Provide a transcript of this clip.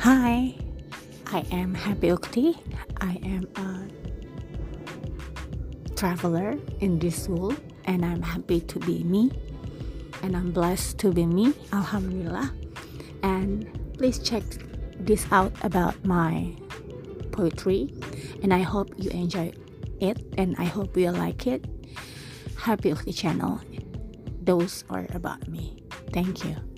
Hi, I am Happy Ukti. I am a traveler in this world and I'm happy to be me and I'm blessed to be me. Alhamdulillah. And please check this out about my poetry and I hope you enjoy it and I hope you like it. Happy Ukti channel. Those are about me. Thank you.